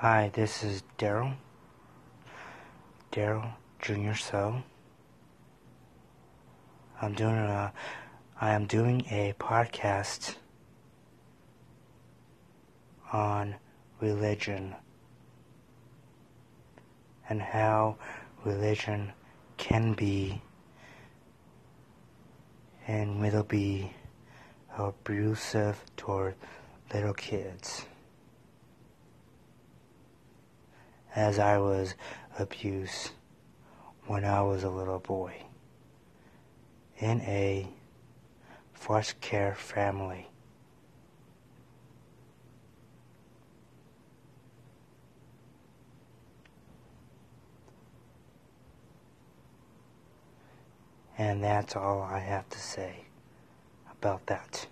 Hi, this is Daryl. Daryl Junior So. I'm doing a I am doing a podcast on religion and how religion can be and will be abusive toward little kids. As I was abused when I was a little boy in a foster care family. And that's all I have to say about that.